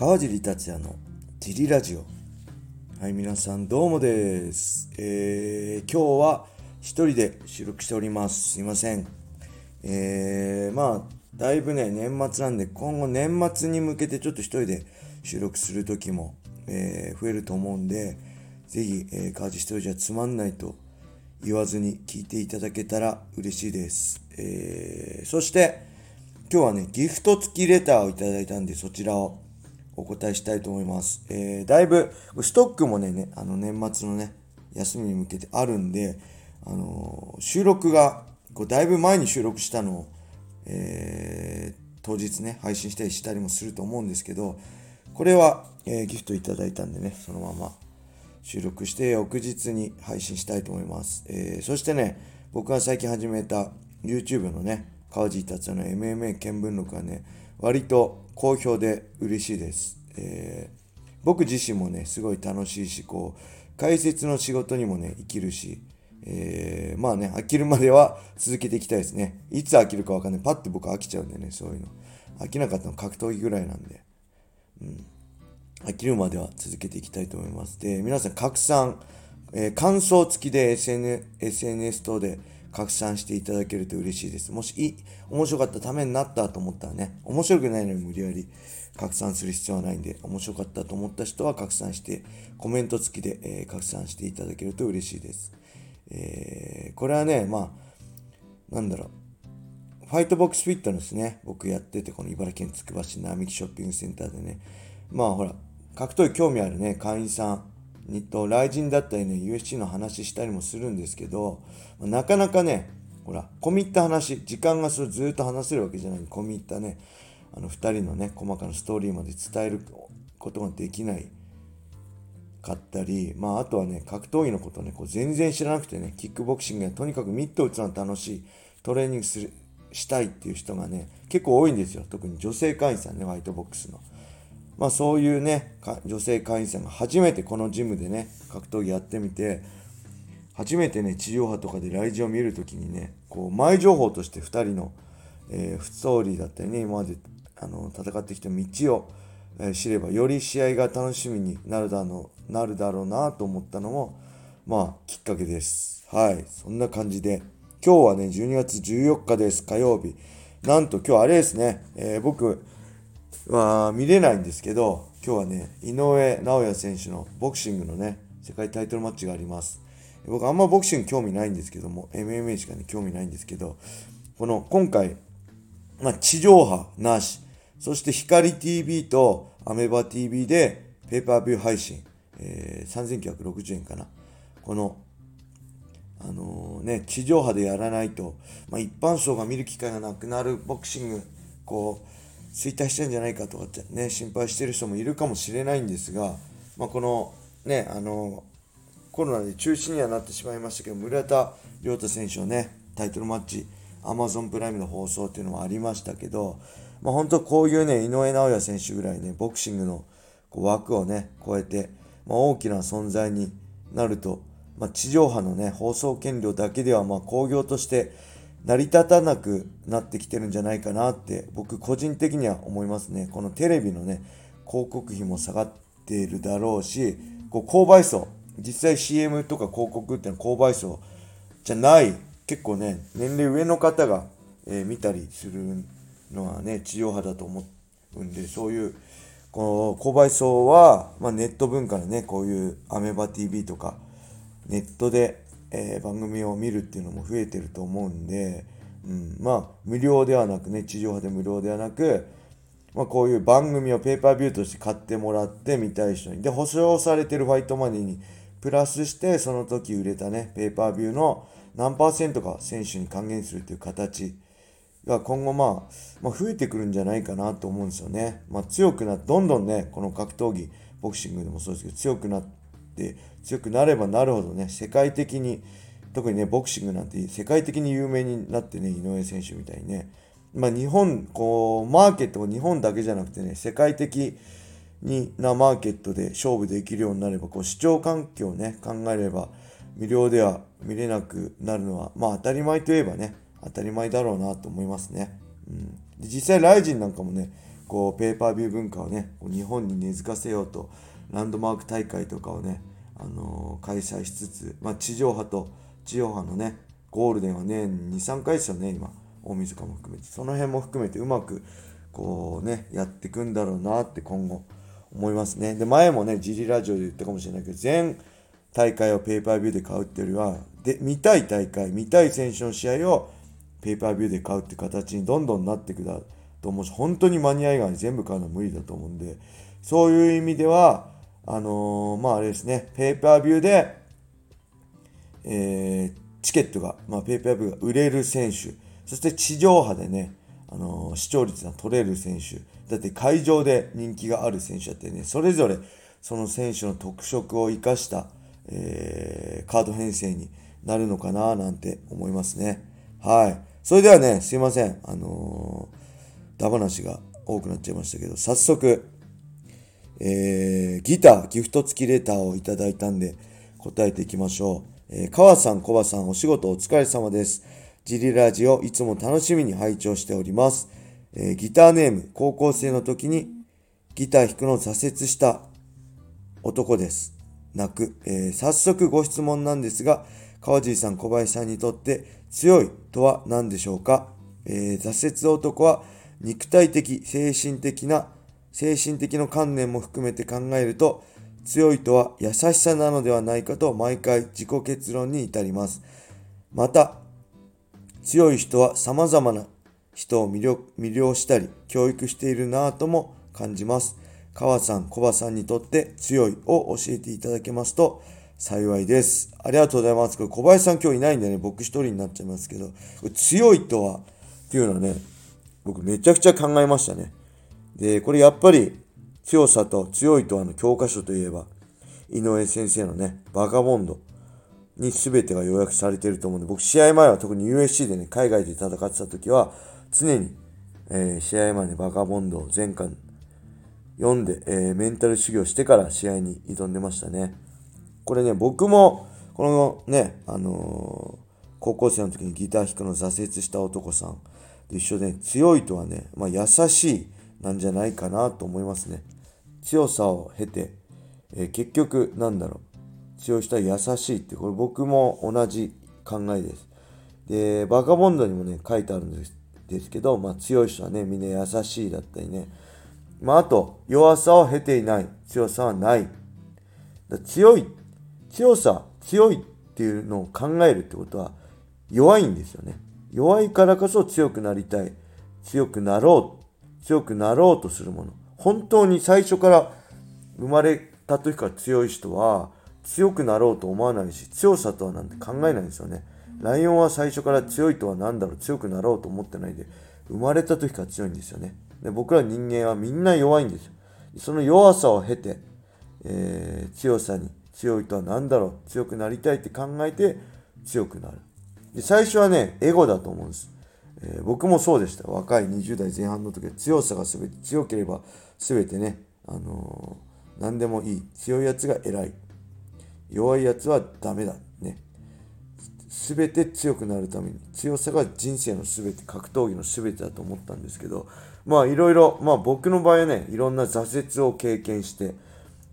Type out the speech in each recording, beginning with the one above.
川尻達也のジリラジオ。はい皆さんどうもです。えー、今日は一人で収録しております。すいません。えー、まあだいぶね年末なんで今後年末に向けてちょっと一人で収録する時も、えー、増えると思うんでぜひ、えー、川尻一人じゃつまんないと言わずに聞いていただけたら嬉しいです。えー、そして、今日はね、ギフト付きレターをいただいたんで、そちらを。お答えしたいと思います。えー、だいぶ、ストックもね、ねあの年末のね、休みに向けてあるんで、あのー、収録が、こうだいぶ前に収録したのを、えー、当日ね、配信したりしたりもすると思うんですけど、これは、えー、ギフトいただいたんでね、そのまま収録して翌日に配信したいと思います。えー、そしてね、僕が最近始めた YouTube のね、川地達也の MMA 見聞録はね、割と好評で嬉しいです。えー、僕自身もね、すごい楽しいし、こう、解説の仕事にもね、生きるし、えー、まあね、飽きるまでは続けていきたいですね。いつ飽きるかわかんない。パッて僕飽きちゃうんでね、そういうの。飽きなかったの格闘技ぐらいなんで。うん。飽きるまでは続けていきたいと思います。で、皆さん拡散、えー、感想付きで SN SNS 等で拡散していただけると嬉しいです。もしい、面白かったためになったと思ったらね、面白くないのに無理やり拡散する必要はないんで、面白かったと思った人は拡散して、コメント付きで、えー、拡散していただけると嬉しいです。えー、これはね、まあ、なんだろう、ファイトボックスフィットネスね、僕やってて、この茨城県つくば市並木ショッピングセンターでね、まあほら、格闘技興味あるね、会員さんにと、雷神だったりね、USC の話したりもするんですけど、なかなかね、ほら、込み入った話、時間がそれずっと話せるわけじゃない、込み入ったね、あの2人のね、細かなストーリーまで伝えることができないかったり、まあ、あとはね、格闘技のことね、こう全然知らなくてね、キックボクシングやとにかくミット打つのは楽しい、トレーニングするしたいっていう人がね、結構多いんですよ。特に女性会員さんね、ホワイトボックスの。まあ、そういうね女性会員さんが初めてこのジムでね格闘技やってみて初めてね地上波とかで来場を見るときにねこう前情報として2人の、えー、ストーリーだったりね今まであの戦ってきた道を、えー、知ればより試合が楽しみになるだろうなるだろうなと思ったのもまあきっかけです。はい。そんな感じで今日はね12月14日です。火曜日。なんと今日あれですね、えー、僕は見れないんですけど、今日はね、井上尚弥選手のボクシングのね、世界タイトルマッチがあります。僕あんまボクシング興味ないんですけども、MMA しかね、興味ないんですけど、この今回、まあ、地上波なし、そして光 TV とアメバ TV でペーパービュー配信、えー、3960円かな。この、あのー、ね、地上波でやらないと、まあ、一般層が見る機会がなくなるボクシング、こう、衰退してんじゃないかとかってね、心配してる人もいるかもしれないんですが、まあ、このね、あの、コロナで中止にはなってしまいましたけど、村田亮太選手のね、タイトルマッチ、アマゾンプライムの放送っていうのもありましたけど、まあ、本当こういうね、井上尚弥選手ぐらいね、ボクシングのこう枠をね、超えて、まあ、大きな存在になると、まあ、地上波のね、放送権料だけでは、まあ、興行として成り立たなくなってきてるんじゃないかなって僕個人的には思いますね。このテレビのね、広告費も下がっているだろうし、こう購買層、実際 CM とか広告ってのは購買層じゃない、結構ね、年齢上の方が、えー、見たりするのはね、地上波だと思うんで、そういう、この購買層は、まあ、ネット文化のね、こういうアメバ TV とか、ネットでえー、番組を見るっていうのも増えてると思うんで、うん、まあ無料ではなくね地上波で無料ではなく、まあ、こういう番組をペーパービューとして買ってもらって見たい人にで保証されてるファイトマネーにプラスしてその時売れたねペーパービューの何パーセントか選手に還元するっていう形が今後、まあ、まあ増えてくるんじゃないかなと思うんですよね。まあ、強くなっどんどんねこの格闘技ボクシングでもそうですけど強くなってって強くなればなるほどね、世界的に、特にね、ボクシングなんて世界的に有名になってね、井上選手みたいにね、まあ日本、こう、マーケットも日本だけじゃなくてね、世界的になマーケットで勝負できるようになれば、こう、視聴環境をね、考えれば、無料では見れなくなるのは、まあ当たり前といえばね、当たり前だろうなと思いますね。うん、で実際、ライジンなんかもね、こうペーパービュー文化をね日本に根付かせようとランドマーク大会とかをね、あの、開催しつつ、まあ、地上波と地上波のねゴールデンは年23回ですよね今大晦日も含めて。その辺も含めてうまくこうねやっていくんだろうなって今後思いますね。で前もねジリラジオで言ったかもしれないけど全大会をペーパービューで買うっていうよりはで見たい大会見たい選手の試合をペーパービューで買うって形にどんどんなってくだと思うし本当に間に合いが全部買うのは無理だと思うんでそういう意味ではあのー、まああれですねペーパービューで、えー、チケットが、まあ、ペーパービューが売れる選手そして地上波でね、あのー、視聴率が取れる選手だって会場で人気がある選手だってねそれぞれその選手の特色を生かしたえー、カード編成になるのかななんて思いますね。はい。それではね、すいません。あのー、ダ話が多くなっちゃいましたけど、早速、えー、ギター、ギフト付きレターをいただいたんで、答えていきましょう。えー、川さん、コバさん、お仕事お疲れ様です。ジリラジオ、いつも楽しみに拝聴しております。えー、ギターネーム、高校生の時にギター弾くのを挫折した男です。泣く、えー、早速ご質問なんですが、川尻さん、小林さんにとって強いとは何でしょうか、えー、挫折男は肉体的、精神的な、精神的な観念も含めて考えると、強いとは優しさなのではないかと毎回自己結論に至ります。また、強い人は様々な人を魅了したり、教育しているなぁとも感じます。川さん、コバさんにとって強いを教えていただけますと幸いです。ありがとうございます。これ小林さん今日いないんでね、僕一人になっちゃいますけど、強いとはっていうのはね、僕めちゃくちゃ考えましたね。で、これやっぱり強さと強いとはの教科書といえば、井上先生のね、バカボンドに全てが要約されていると思うんで、僕試合前は特に USC でね、海外で戦ってた時は、常に、えー、試合前にバカボンドを全巻読んで、えー、メンタル修行してから試合に挑んでましたね。これね、僕も、このね、あのー、高校生の時にギター弾くの挫折した男さんと一緒で、強いとはね、まあ、優しいなんじゃないかなと思いますね。強さを経て、えー、結局、なんだろう、強い人は優しいって、これ僕も同じ考えです。で、バカボンドにもね、書いてあるんですですけど、まあ、強い人はね、みんな優しいだったりね、まあ、あと、弱さを経ていない。強さはない。強い、強さ、強いっていうのを考えるってことは、弱いんですよね。弱いからこそ強くなりたい。強くなろう。強くなろうとするもの。本当に最初から生まれた時から強い人は、強くなろうと思わないし、強さとはなんて考えないんですよね。ライオンは最初から強いとは何だろう、強くなろうと思ってないで、生まれた時から強いんですよね。で僕ら人間はみんな弱いんですよ。その弱さを経て、えー、強さに、強いとは何だろう、強くなりたいって考えて強くなる。で最初はね、エゴだと思うんです。えー、僕もそうでした。若い20代前半の時は強さが全て、強ければ全てね、あのー、何でもいい。強いやつが偉い。弱いやつはダメだ。ね。全て強くなるために強さが人生の全て格闘技の全てだと思ったんですけどまあいろいろまあ僕の場合はねいろんな挫折を経験して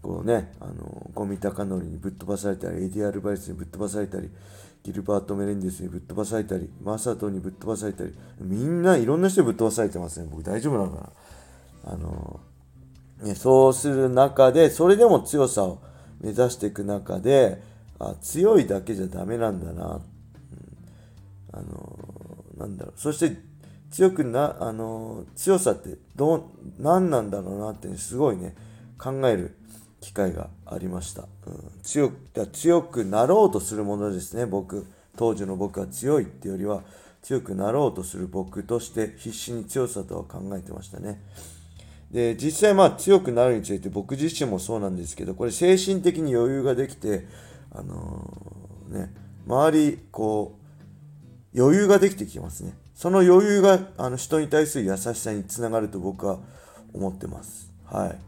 こうねあのゴミ高則にぶっ飛ばされたりエディアルバイスにぶっ飛ばされたりギルバート・メレンデスにぶっ飛ばされたりマサトにぶっ飛ばされたりみんないろんな人ぶっ飛ばされてますね。僕大丈夫なのかな？あのね、そうする中でそれでも強さを目指していく中であ強いだけじゃダメなんだな、うん、あのなんだろう。そして強くなあの強さってどう何なんだろうなって、すごいね考える機会がありました、うん、強く強くなろうとするものですね僕当時の僕は強いってよりは強くなろうとする僕として必死に強さとは考えてましたねで実際まあ強くなるについて僕自身もそうなんですけどこれ精神的に余裕ができてあのー、ね、周り、こう、余裕ができてきますね。その余裕があの人に対する優しさにつながると僕は思ってます。はい。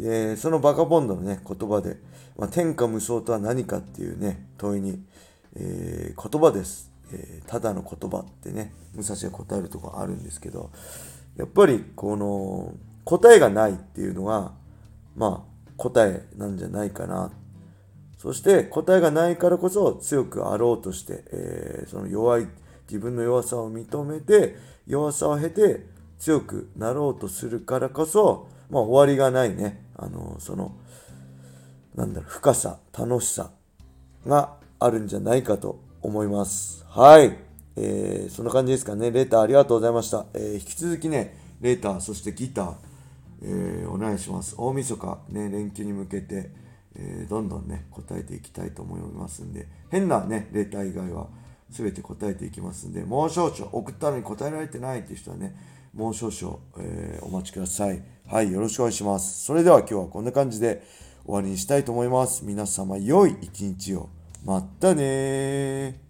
で、そのバカボンドのね、言葉で、まあ、天下無双とは何かっていうね、問いに、えー、言葉です。えー、ただの言葉ってね、武蔵が答えるとこあるんですけど、やっぱりこの答えがないっていうのがまあ答えなんじゃないかなそして答えがないからこそ強くあろうとして、えー、その弱い自分の弱さを認めて弱さを経て強くなろうとするからこそ、まあ、終わりがないねあのそのなんだろう深さ楽しさがあるんじゃないかと思います。はい、えー、そんな感じですかね。レーターありがとうございました、えー、引き続きねレーターそしてギター、えー、お願いします。大晦日ね連休に向けてえ、どんどんね答えていきたいと思いますんで。変なねレーター以外は全て答えていきますんでもう少々送ったのに答えられてないっていう人はねもう少々、えー、お待ちください。はいよろしくお願いします。それでは今日はこんな感じで終わりにしたいと思います。皆様良い一日を。またね